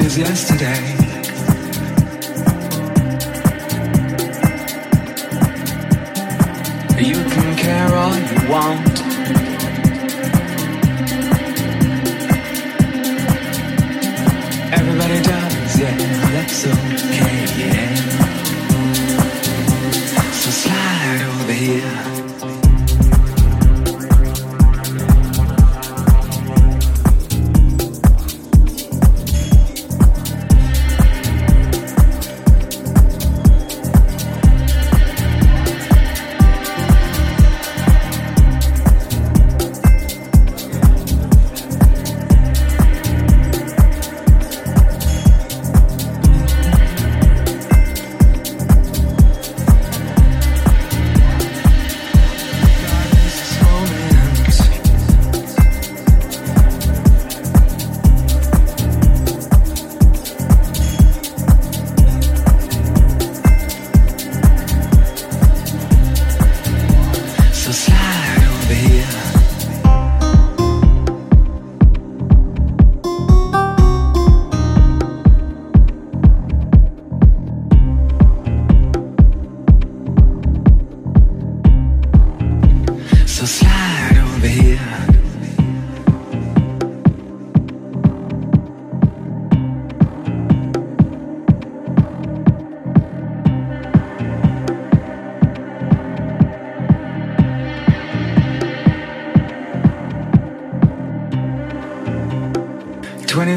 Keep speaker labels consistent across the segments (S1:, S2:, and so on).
S1: 21st century's yesterday.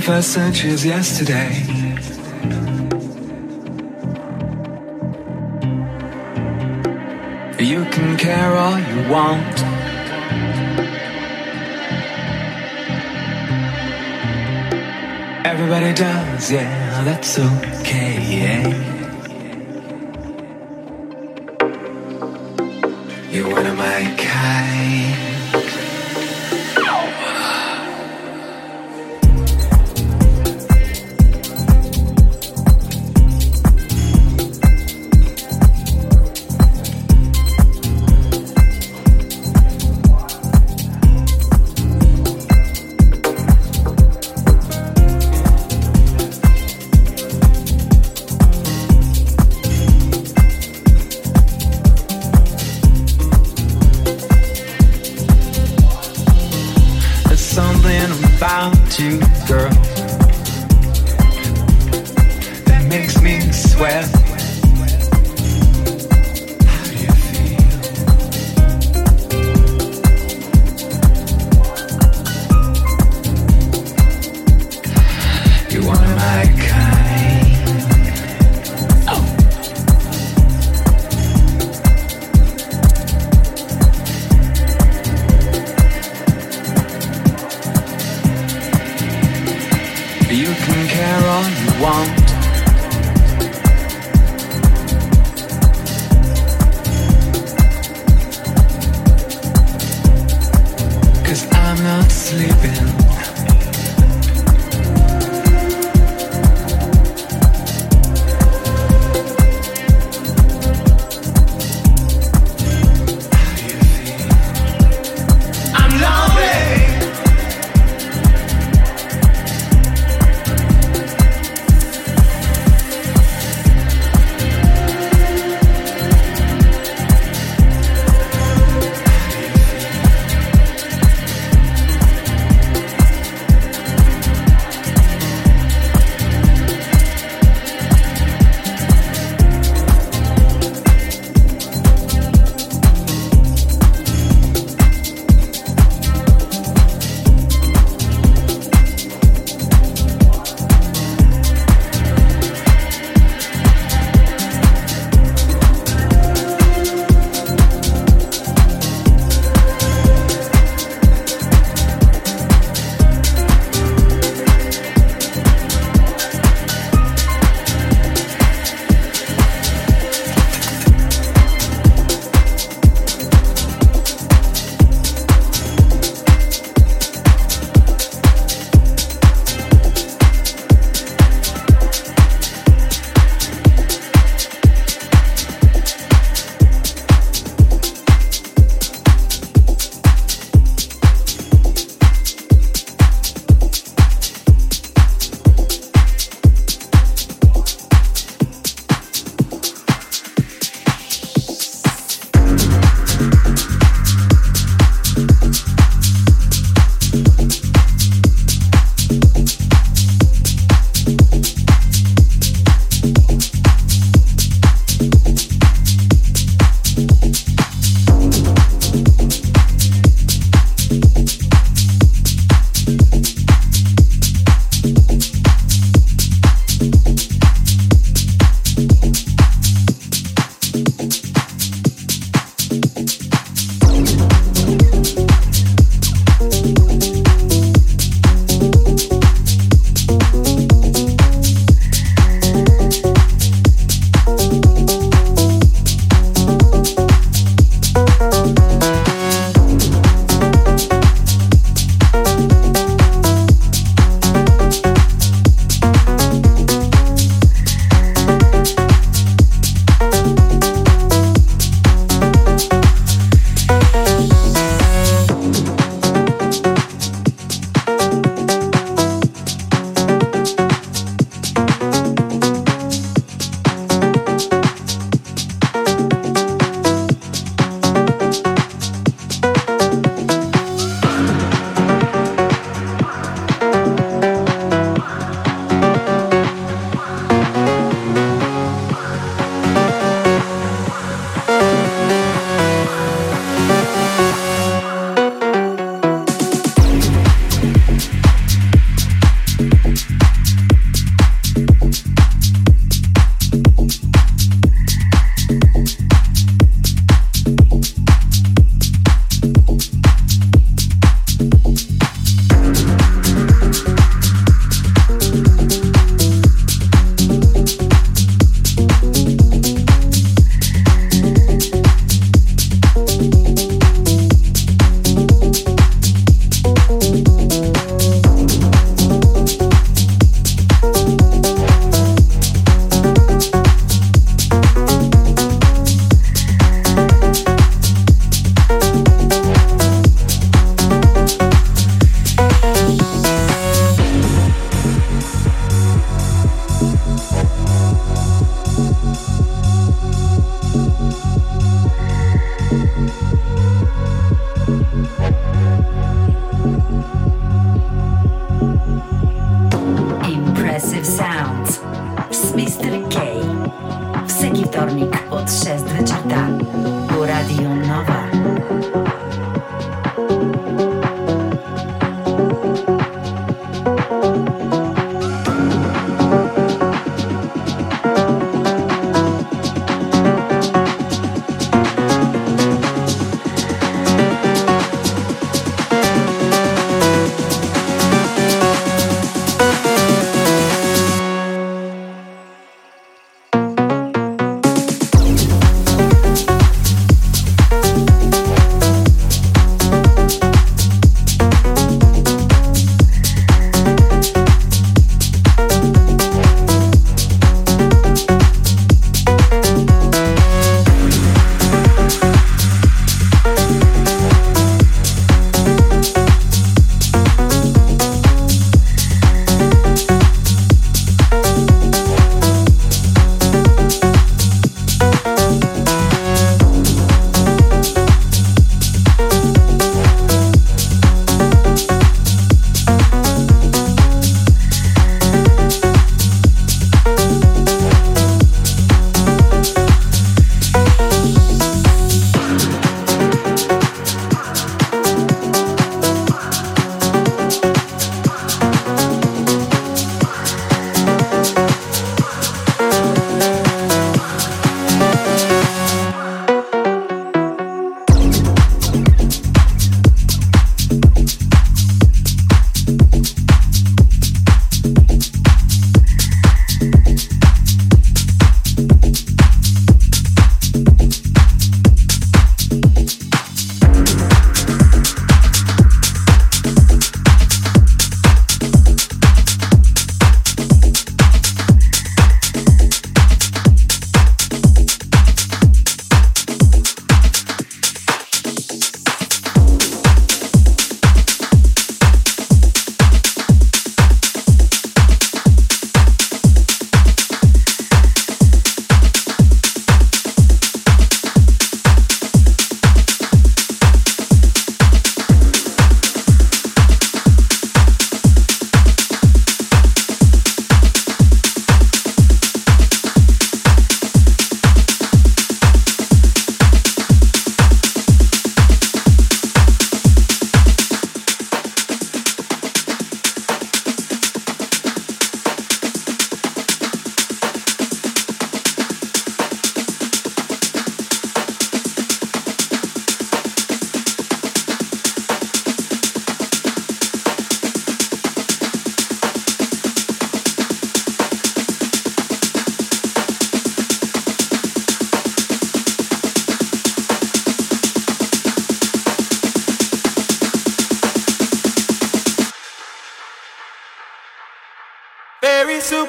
S1: 21st century is yesterday. You can care all you want. Everybody does, yeah, that's okay, yeah.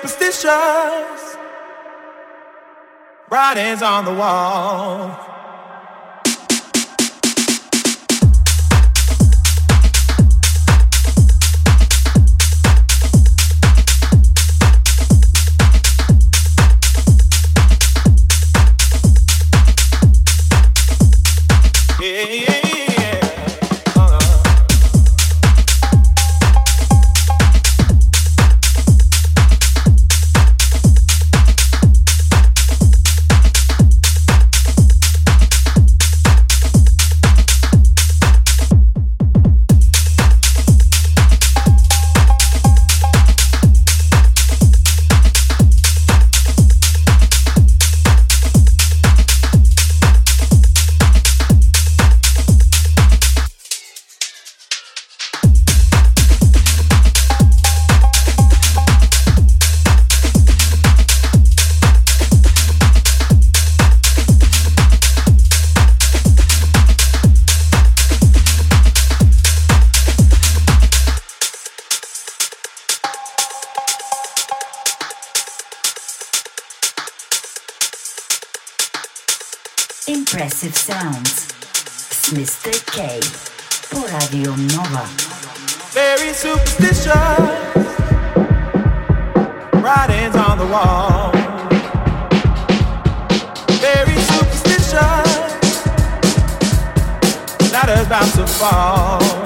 S2: Superstitious. Writings on the wall. Ladders about to fall.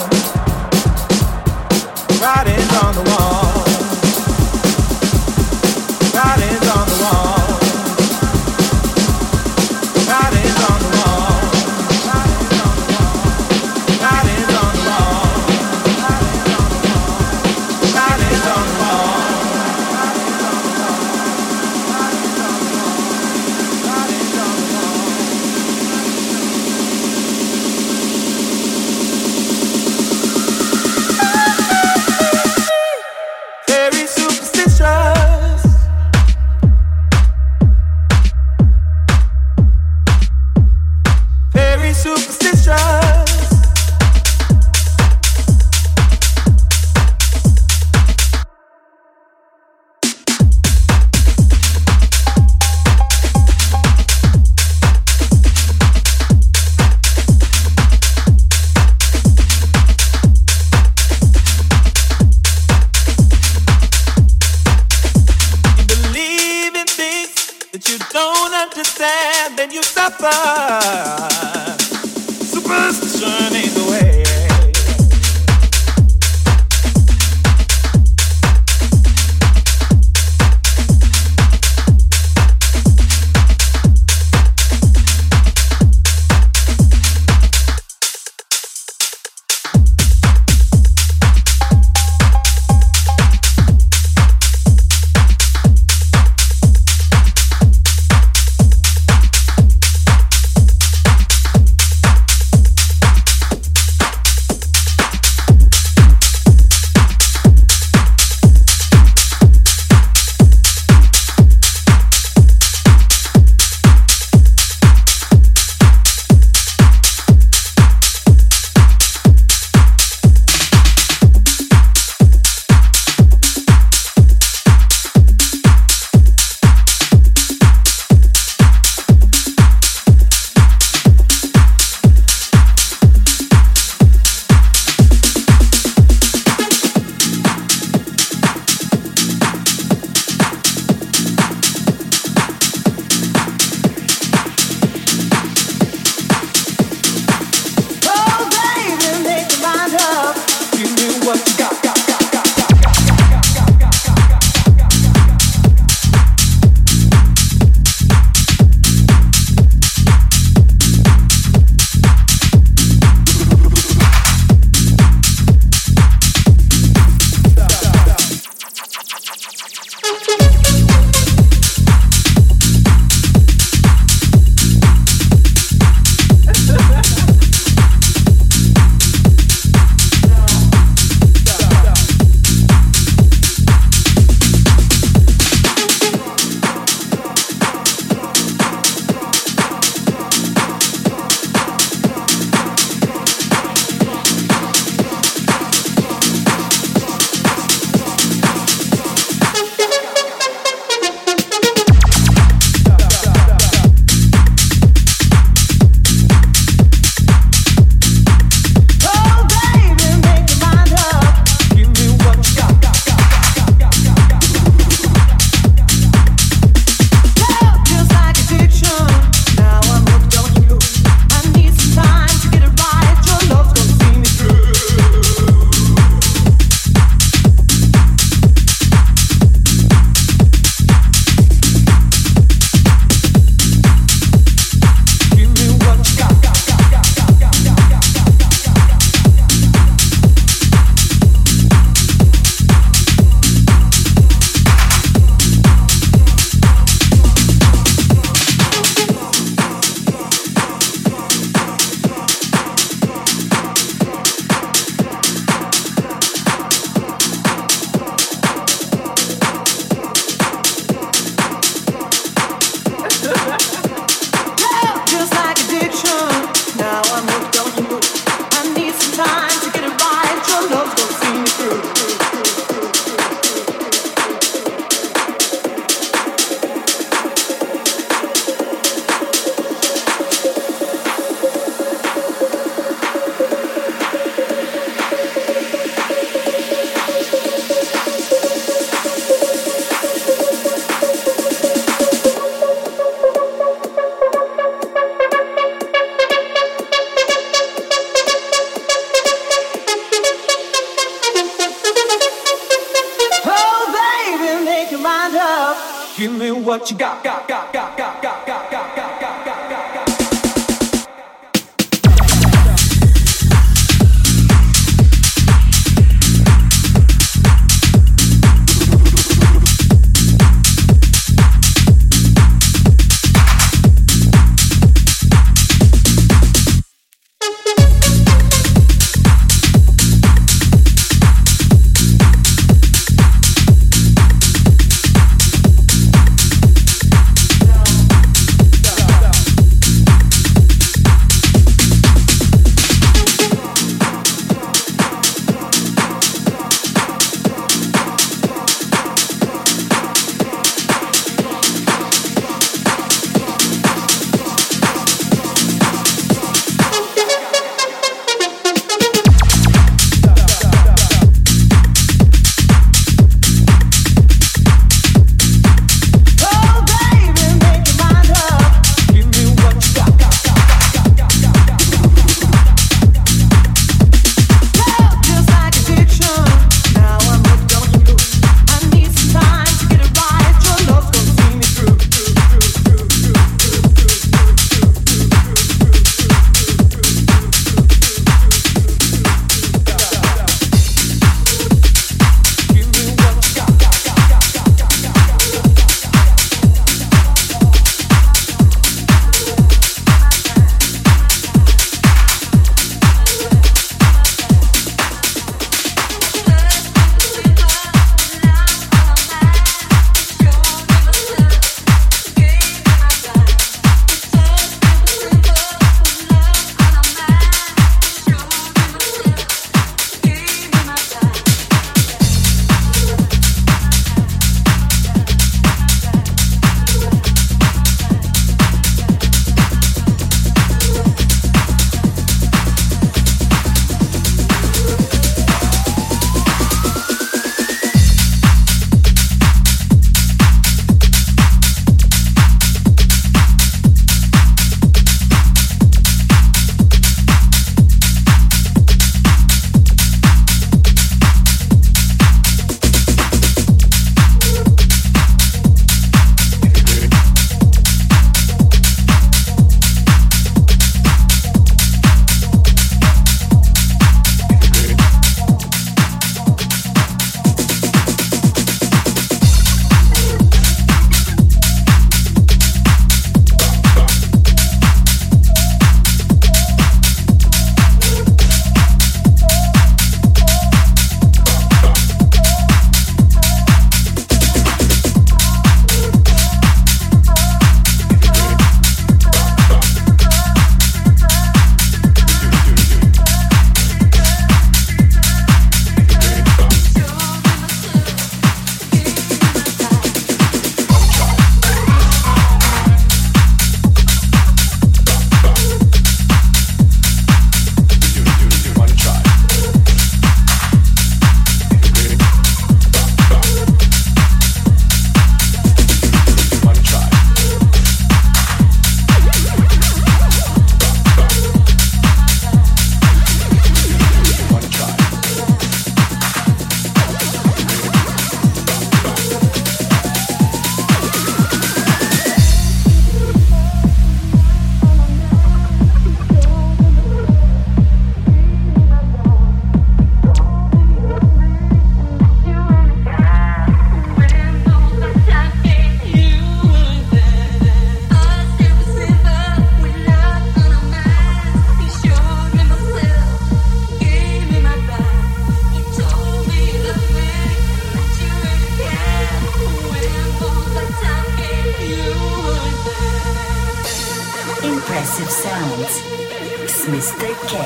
S2: Mr. K.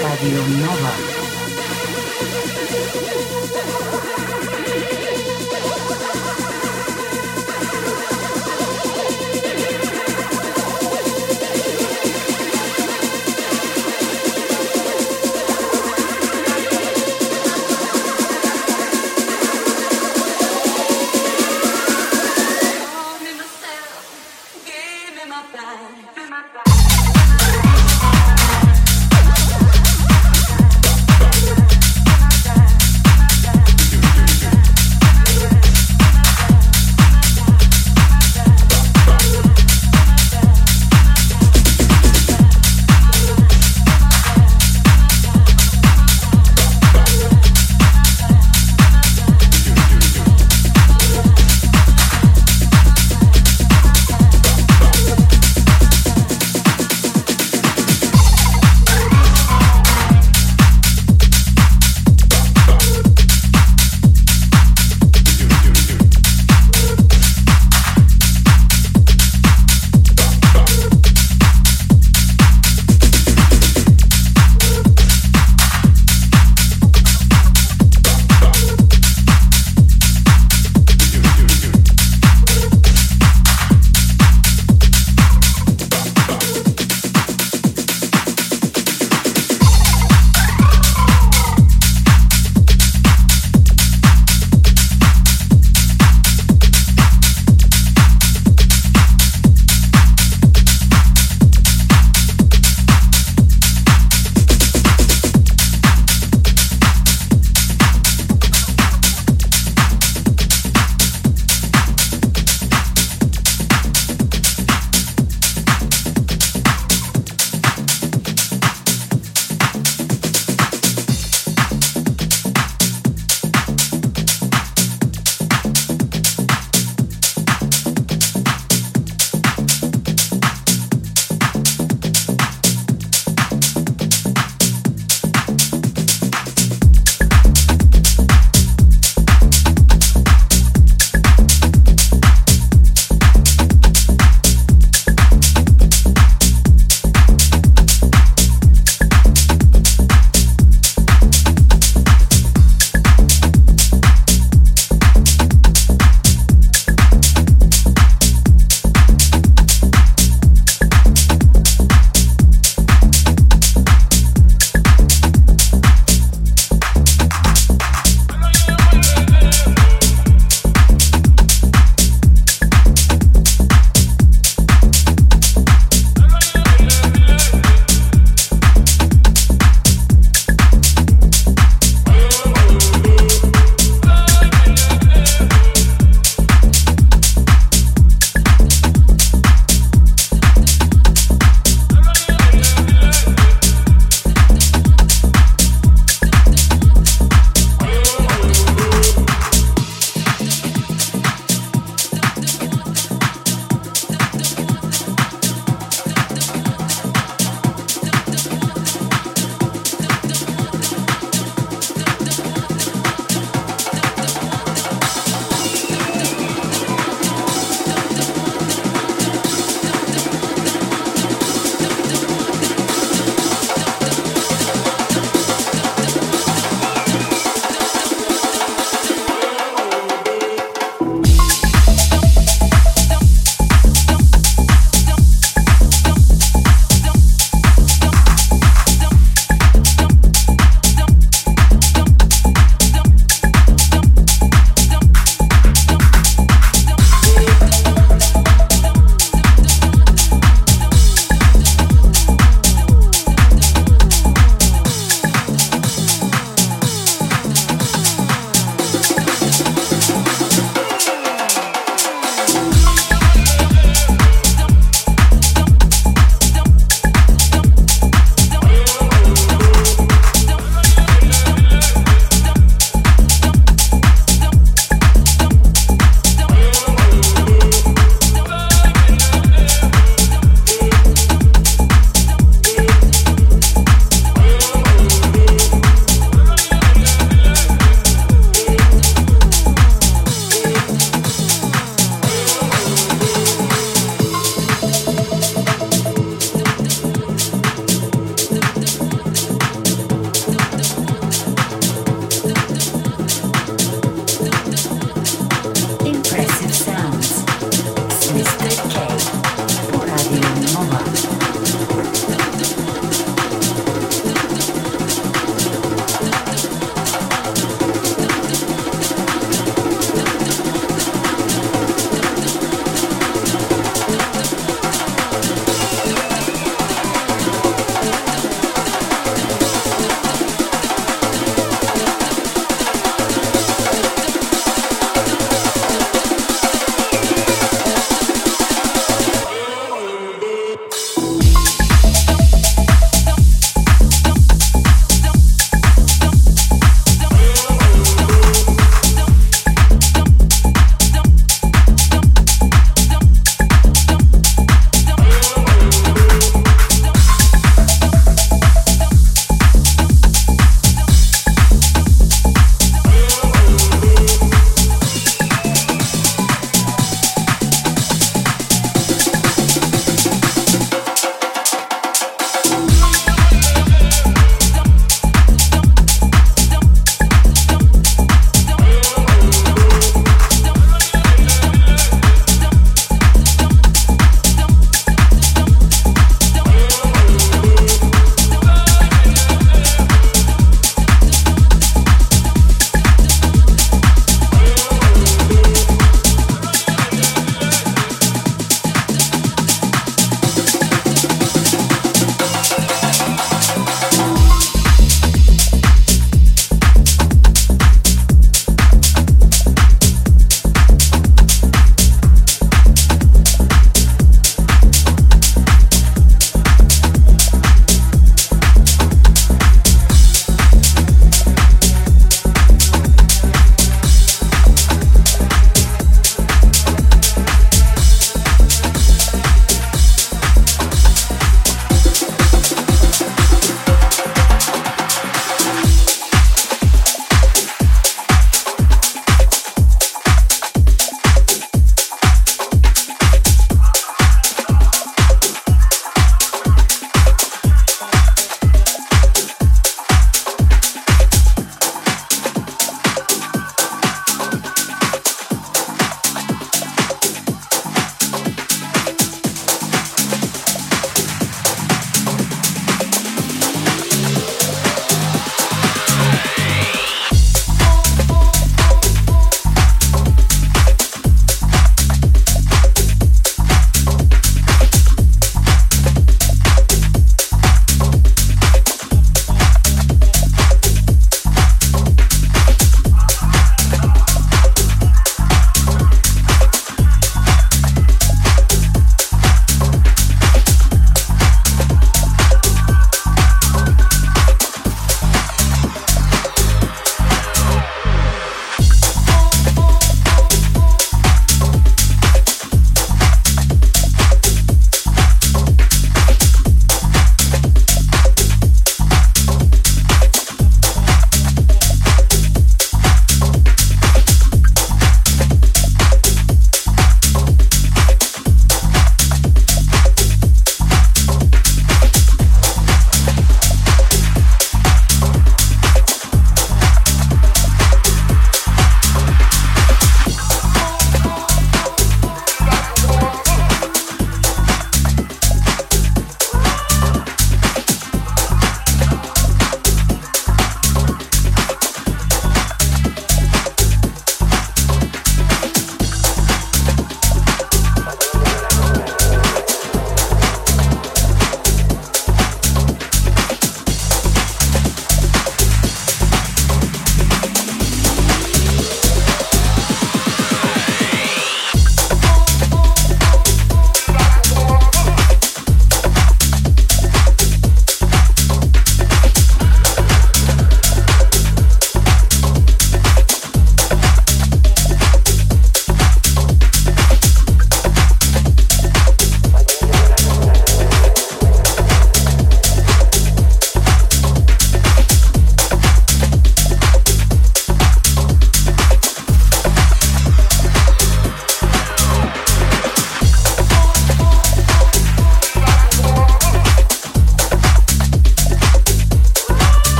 S2: Radio Nova.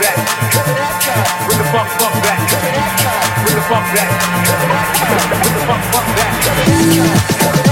S2: back. Bring the funk, funk back. Bring the funk back. Bring the
S3: funk, funk back.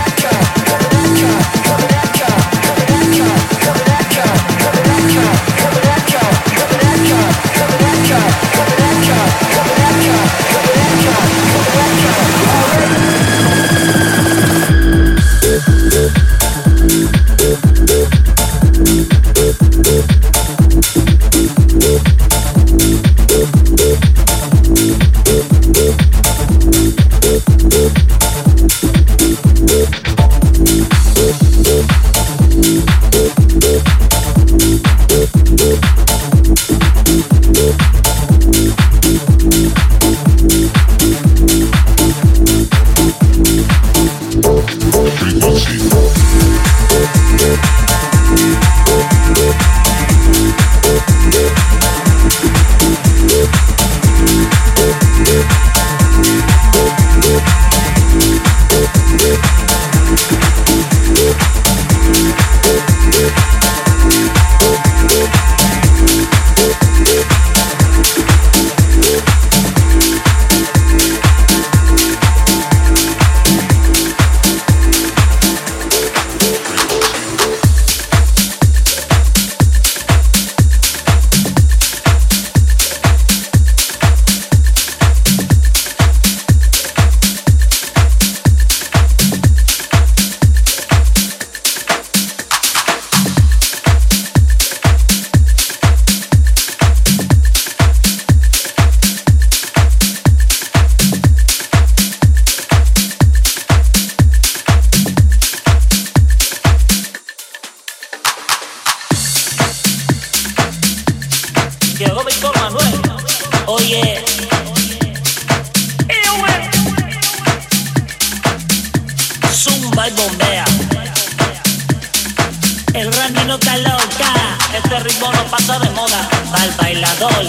S4: pasa de moda, tal bailador.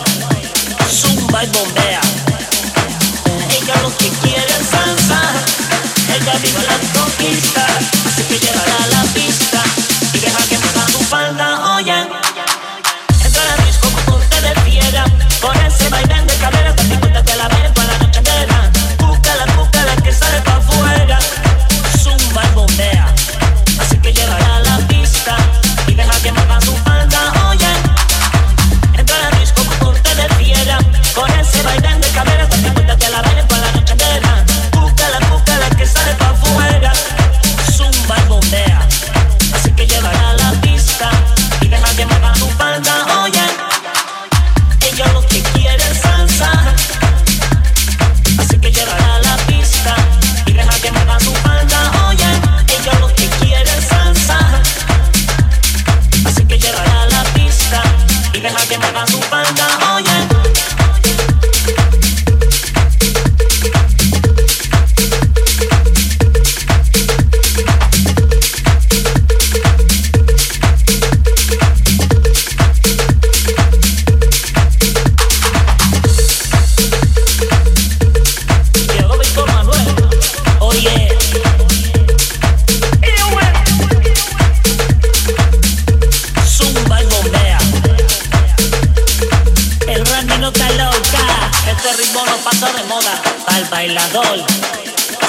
S4: al bailador,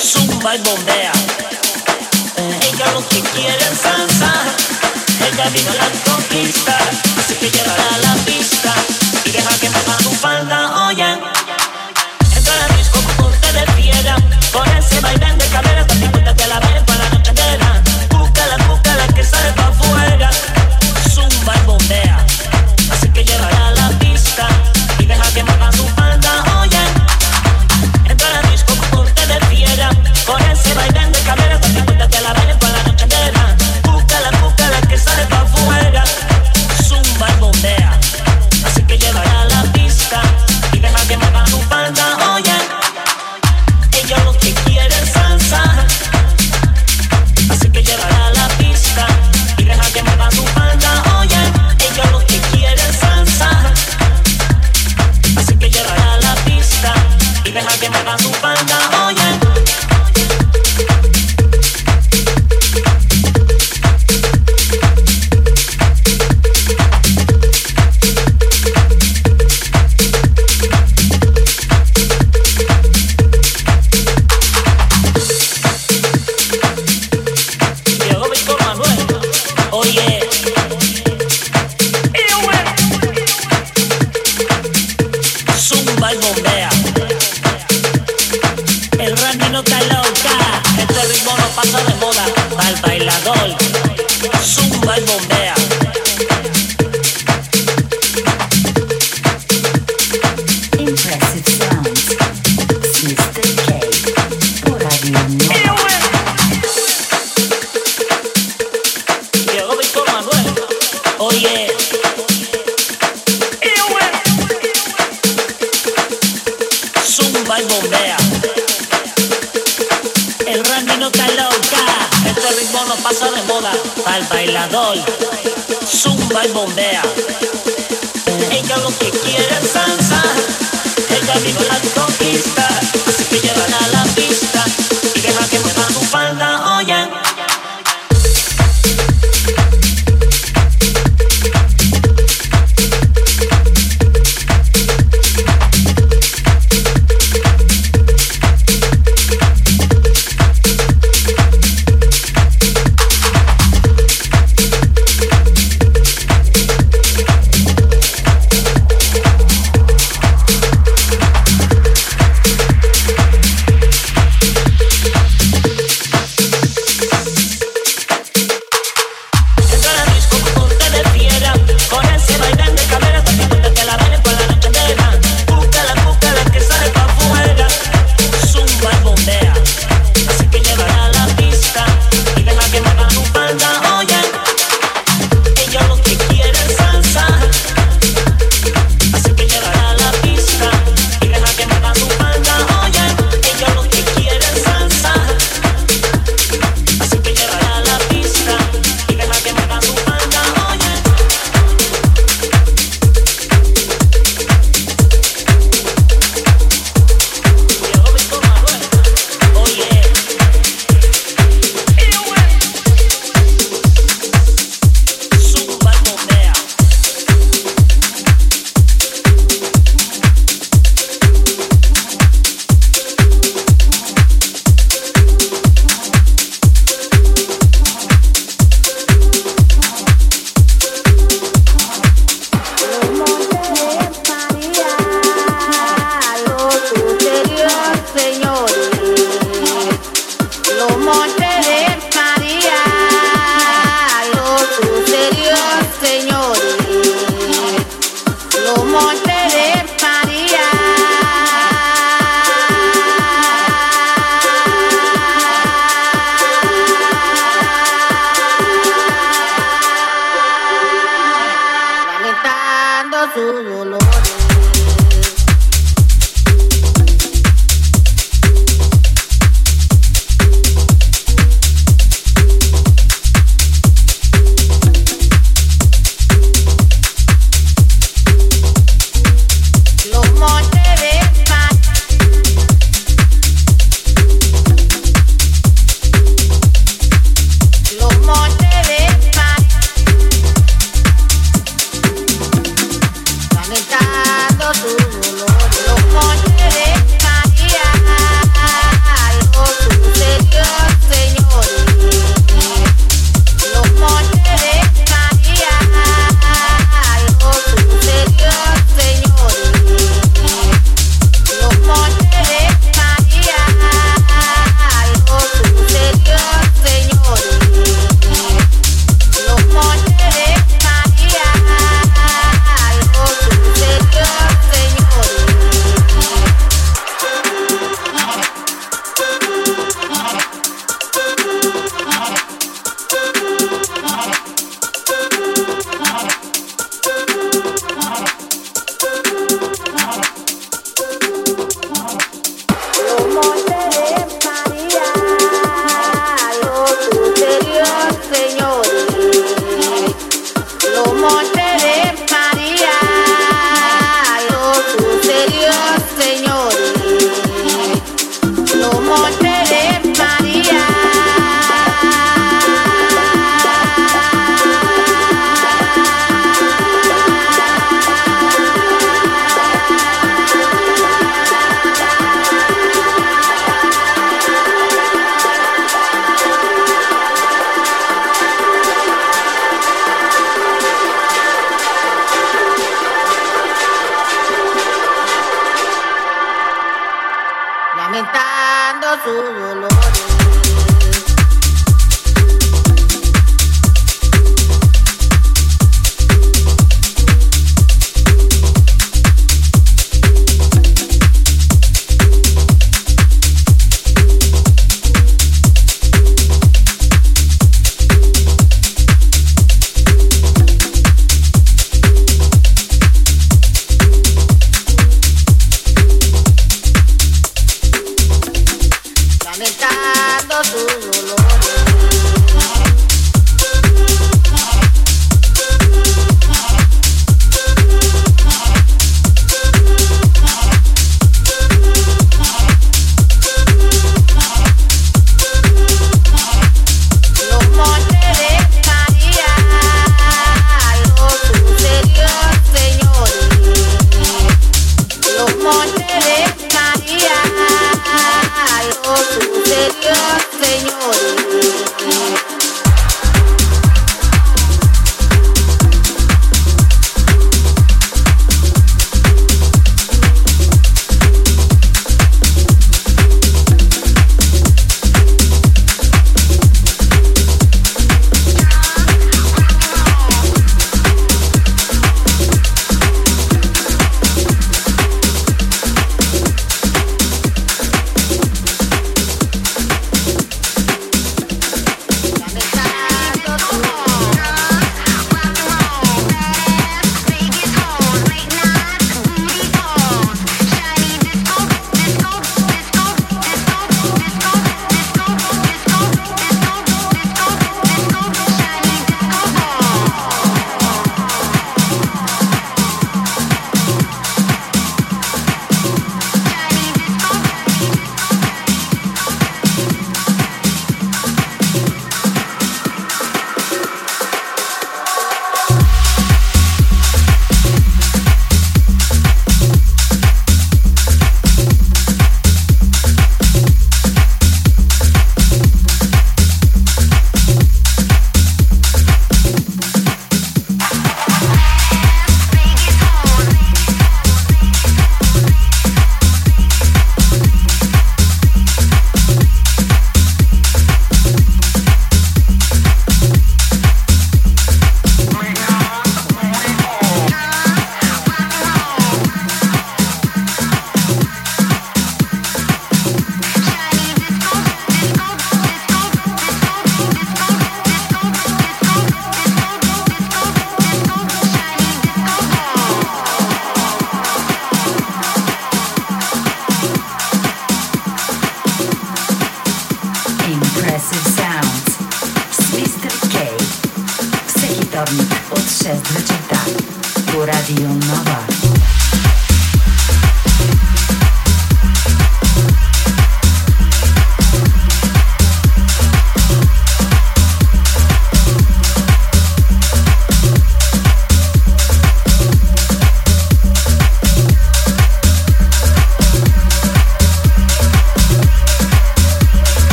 S4: zumba y bombea. Ella lo que quiere es salsa, ella vino la conquista, así que llévala a la pista. Y deja que mueva tu falda, oye. Entra a la disco como te defiera, con ese baile de cadera